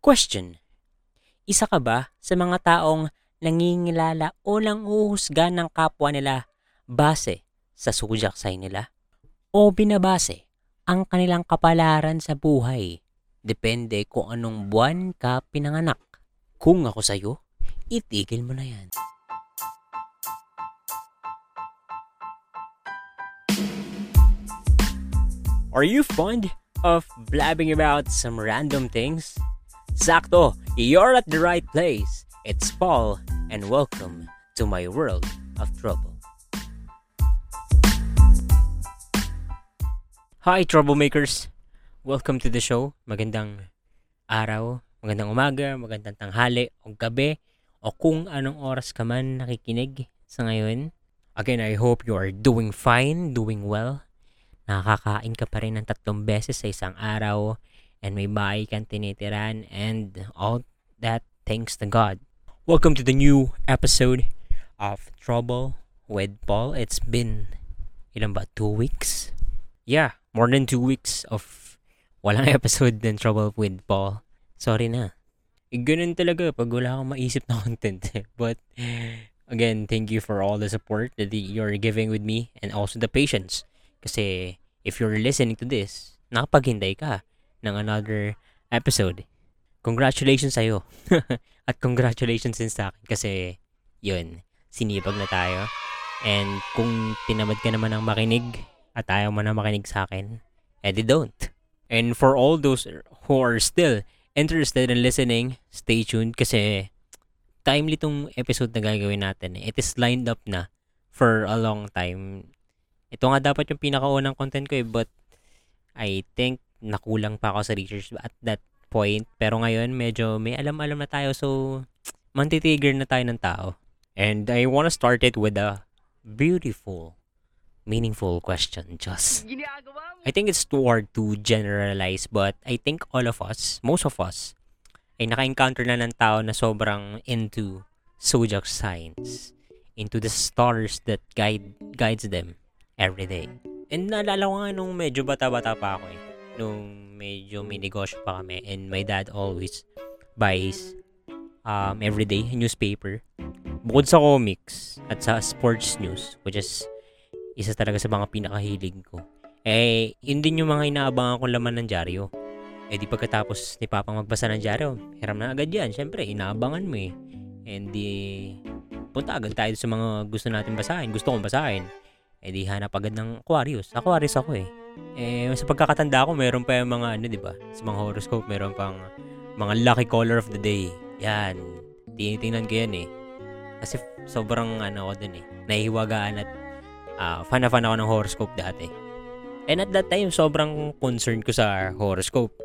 Question. Isa ka ba sa mga taong nangingilala o nanguhusga ng kapwa nila base sa sign nila? O binabase ang kanilang kapalaran sa buhay? Depende kung anong buwan ka pinanganak. Kung ako sa'yo, itigil mo na yan. Are you fond of blabbing about some random things? Sakto, you're at the right place. It's Paul, and welcome to my world of trouble. Hi, troublemakers! Welcome to the show. Magandang araw, magandang umaga, magandang tanghali o gabi o kung anong oras ka man nakikinig sa ngayon. Again, I hope you are doing fine, doing well. Nakakain ka pa rin ng tatlong beses sa isang araw and may bahay kang tinitiran and all that thanks to God. Welcome to the new episode of Trouble with Paul. It's been, ilan ba, two weeks? Yeah, more than two weeks of walang episode ng Trouble with Paul. Sorry na. Eh, ganun talaga pag wala akong maisip na content. But, again, thank you for all the support that you're giving with me and also the patience. Kasi, if you're listening to this, nakapaghintay ka ng another episode. Congratulations sa'yo. At congratulations din sa akin kasi, yun, sinipag na tayo. And kung tinamad ka naman ng makinig at ayaw mo na makinig sa akin, edi don't. And for all those who are still interested in listening, stay tuned kasi timely tong episode na gagawin natin. It is lined up na for a long time. Ito nga dapat yung pinakaunang content ko eh, but I think nakulang pa ako sa research at that point. Pero ngayon, medyo may alam-alam na tayo, so mantitigger na tayo ng tao. And I wanna start it with a beautiful, meaningful question, just. I think it's too hard to generalize, but I think all of us, most of us, ay naka-encounter na ng tao na sobrang into zodiac signs, into the stars that guide guides them every day. And naalala ko nga nung medyo bata-bata pa ako eh. Nung medyo may negosyo pa kami and my dad always buys um, everyday newspaper. Bukod sa comics at sa sports news, which is isa talaga sa mga pinakahilig ko. Eh, yun din yung mga inaabangan kong laman ng dyaryo. Eh di pagkatapos ni Papa magbasa ng dyaryo, hiram na agad yan. Siyempre, inaabangan mo eh. And di, punta agad tayo sa mga gusto natin basahin. Gusto kong basahin. Eh di hanap agad ng Aquarius. Aquarius ako eh. Eh, sa pagkakatanda ko, meron pa yung mga ano, di ba? Sa mga horoscope, meron pang mga lucky color of the day. Yan. Tinitingnan ko yan eh. Kasi sobrang ano ko dun eh. Nahihiwagaan at uh, fan na fan ako ng horoscope dati. And at that time, sobrang concerned ko sa horoscope.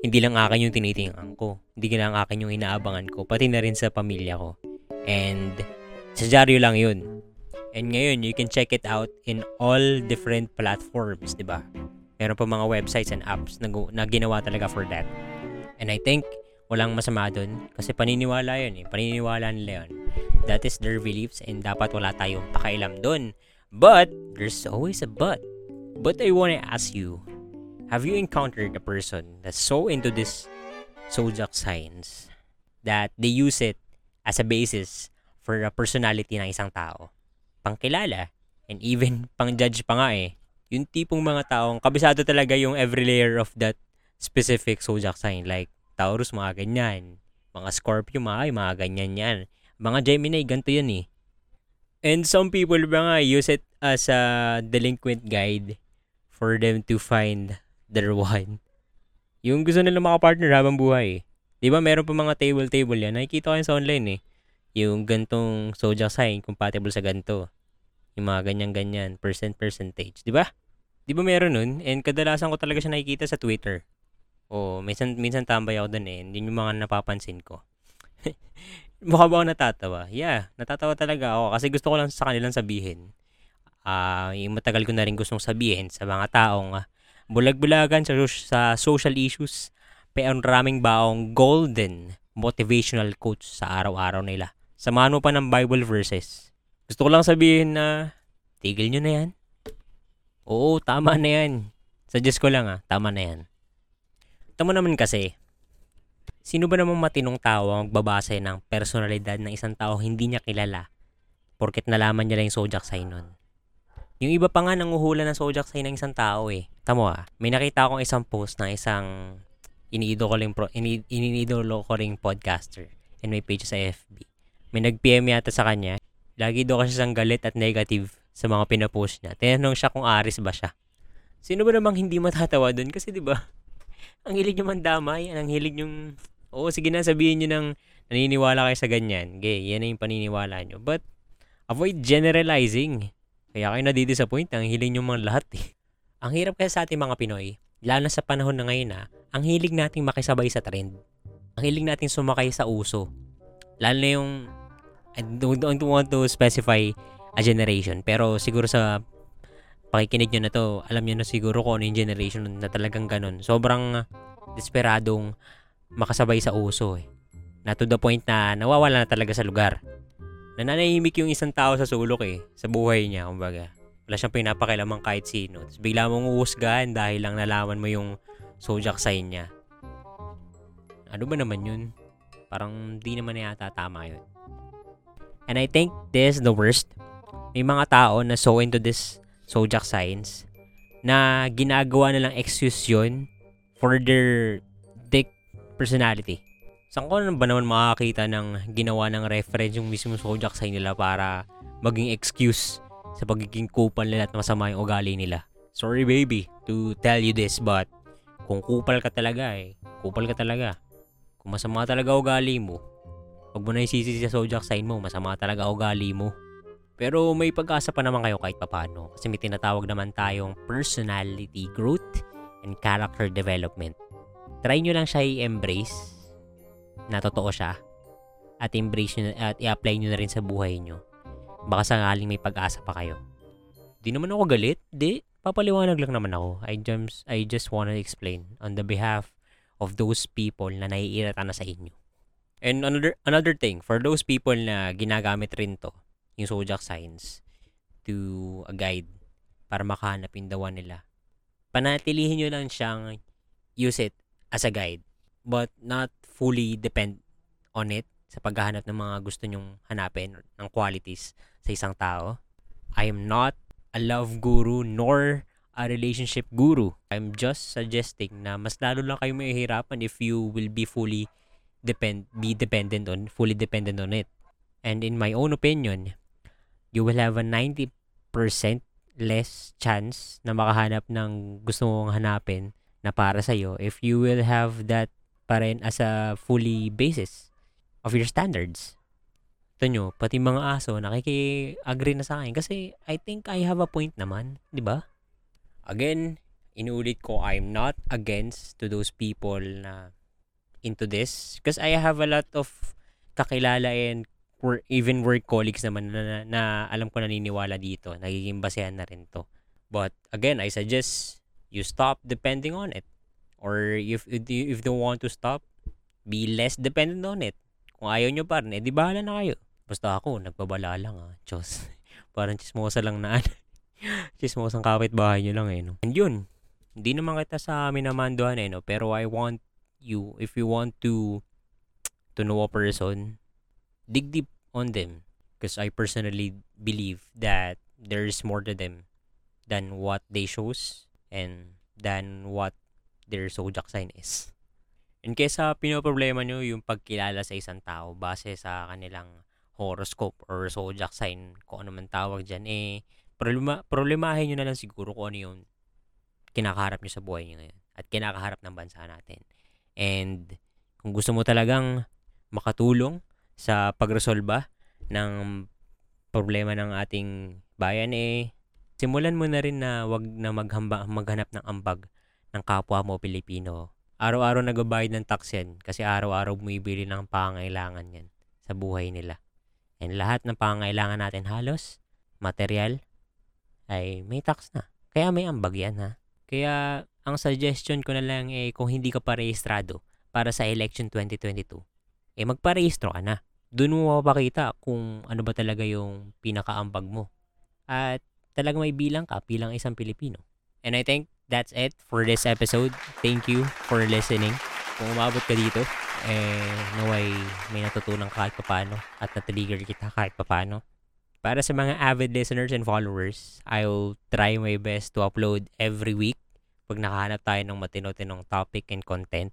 Hindi lang akin yung tinitingnan ko. Hindi lang akin yung inaabangan ko. Pati na rin sa pamilya ko. And sa dyaryo lang yun. And ngayon, you can check it out in all different platforms, di ba? Meron pa mga websites and apps na, na ginawa talaga for that. And I think, walang masama dun. Kasi paniniwala yun eh. Paniniwala nila yun. That is their beliefs and dapat wala tayong pakailam dun. But, there's always a but. But I wanna ask you, have you encountered a person that's so into this zodiac signs that they use it as a basis for a personality ng isang tao? Pangkilala, and even pang-judge pa nga eh. Yung tipong mga taong kabisado talaga yung every layer of that specific zodiac sign. Like, Taurus, mga ganyan. Mga Scorpio, mga, ay, mga ganyan yan. Mga Gemini, ganito yan eh. And some people ba nga use it as a delinquent guide for them to find their one. Yung gusto nila makapartner habang buhay. Di ba meron pa mga table-table yan? Nakikita ko yan sa online eh. Yung gantong zodiac sign compatible sa ganto. Yung mga ganyan-ganyan, percent percentage. Di ba? Di ba meron nun? And kadalasan ko talaga siya nakikita sa Twitter. O, minsan, minsan tambay ako dun eh. Hindi yung mga napapansin ko. Mukha ba ako natatawa? Yeah, natatawa talaga ako kasi gusto ko lang sa kanilang sabihin. Uh, yung matagal ko na rin gustong sabihin sa mga taong uh, bulag-bulagan sa, sa social issues. Pero raming baong golden motivational quotes sa araw-araw nila. Samahan mo pa ng Bible verses gusto ko lang sabihin na tigil nyo na yan. Oo, tama na yan. Suggest ko lang ah, tama na yan. Tama naman kasi, Sino ba namang matinong tao ang magbabase ng personalidad ng isang tao hindi niya kilala porket nalaman niya lang yung zodiac sign nun? Yung iba pa nga nanguhula ng zodiac sign ng isang tao eh. Tamo ah, may nakita akong isang post ng isang iniidolo ko ini, iniidolo ko rin podcaster and may page sa FB. May nag-PM yata sa kanya. Lagi daw kasi siyang galit at negative sa mga pinapost niya. Tinanong siya kung Aris ba siya. Sino ba namang hindi matatawa doon? Kasi di ba ang hilig niyo mandamay, ang hilig niyong Oo, sige na sabihin niyo nang naniniwala kayo sa ganyan. Okay, yan na yung paniniwala niyo. But, avoid generalizing. Kaya kayo nadidisappoint. Ang hiling niyo mga lahat eh. Ang hirap kasi sa ating mga Pinoy, lalo na sa panahon na ngayon na, ang hilig nating makisabay sa trend. Ang hilig nating sumakay sa uso. Lalo na yung, I don't, don't want to specify a generation. Pero siguro sa pakikinig nyo na to, alam nyo na siguro kung ano yung generation na talagang ganun. Sobrang desperadong makasabay sa uso eh. Na to the point na nawawala na talaga sa lugar. Nananahimik yung isang tao sa sulok eh, sa buhay niya, kumbaga. Wala siyang pinapakialaman kahit sino. Tapos bigla mong uusgahan dahil lang nalaman mo yung zodiac sign niya. Ano ba naman yun? Parang di naman yata tama yun. And I think this is the worst. May mga tao na so into this zodiac signs na ginagawa na lang excuse yun for their dick personality. Saan ko ba naman makakita ng ginawa ng reference yung mismo zodiac sign nila para maging excuse sa pagiging kupal nila at masama yung ugali nila. Sorry baby to tell you this but kung kupal ka talaga eh, kupal ka talaga. Kung masama talaga ugali mo, wag mo na isisi sa zodiac sign mo, masama talaga ugali mo. Pero may pag-asa pa naman kayo kahit papano kasi may tinatawag naman tayong personality growth and character development try nyo lang siya i-embrace na totoo siya at embrace nyo at i-apply nyo na rin sa buhay nyo. Baka sakaling may pag-asa pa kayo. Di naman ako galit. Di. Papaliwanag lang naman ako. I just, I just wanna explain on the behalf of those people na naiirata na sa inyo. And another, another thing, for those people na ginagamit rin to, yung zodiac signs, to a guide para makahanap yung dawan nila. Panatilihin nyo lang siyang use it as a guide but not fully depend on it sa paghahanap ng mga gusto nyong hanapin ng qualities sa isang tao. I am not a love guru nor a relationship guru. I'm just suggesting na mas lalo lang kayo mahihirapan if you will be fully depend be dependent on fully dependent on it. And in my own opinion, you will have a 90% less chance na makahanap ng gusto mong hanapin na para sa iyo if you will have that pa rin as a fully basis of your standards. Ito nyo, pati mga aso, nakiki-agree na sa akin kasi I think I have a point naman, di ba? Again, inulit ko, I'm not against to those people na into this because I have a lot of kakilala and or even work colleagues naman na, na, na alam ko naniniwala dito. Nagiging basehan na rin to. But again, I suggest you stop depending on it. Or if if you want to stop, be less dependent on it. Kung ayaw nyo pa rin, eh di bahala na kayo. Basta ako, nagbabala lang ah. Diyos. Parang chismosa lang na chismosang kapit bahay nyo lang eh. No? And yun, hindi naman kita sa amin namanduhan eh. No? Pero I want you, if you want to to know a person, dig deep on them. Because I personally believe that there is more to them than what they shows and than what their zodiac sign is. In case sa pinoproblema nyo yung pagkilala sa isang tao base sa kanilang horoscope or zodiac sign, kung ano man tawag dyan, eh, problema, problemahin nyo na lang siguro kung ano yung kinakaharap nyo sa buhay nyo ngayon at kinakaharap ng bansa natin. And kung gusto mo talagang makatulong sa pagresolba ng problema ng ating bayan, eh, simulan mo na rin na wag na maghamba, maghanap ng ambag ng kapwa mo Pilipino. Araw-araw nagbabayad ng tax yan kasi araw-araw bumibili ng pangailangan yan sa buhay nila. And lahat ng pangailangan natin halos, material, ay may tax na. Kaya may ambag yan ha. Kaya ang suggestion ko na lang eh kung hindi ka pa rehistrado para sa election 2022, eh magparehistro ka na. Doon mo mapapakita kung ano ba talaga yung pinakaambag mo. At talagang may bilang ka bilang isang Pilipino. And I think that's it for this episode. Thank you for listening. Kung umabot ka dito, eh, naway may natutunan ka kahit paano at na-trigger kita kahit paano. Para sa mga avid listeners and followers, I'll try my best to upload every week pag nakahanap tayo ng matino-tinong topic and content.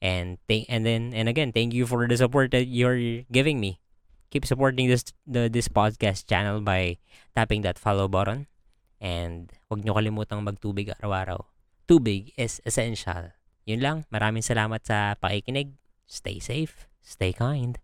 And thank and then and again, thank you for the support that you're giving me. Keep supporting this the this podcast channel by tapping that follow button. And huwag niyo kalimutang magtubig araw-araw. Tubig is essential. Yun lang. Maraming salamat sa pakikinig. Stay safe. Stay kind.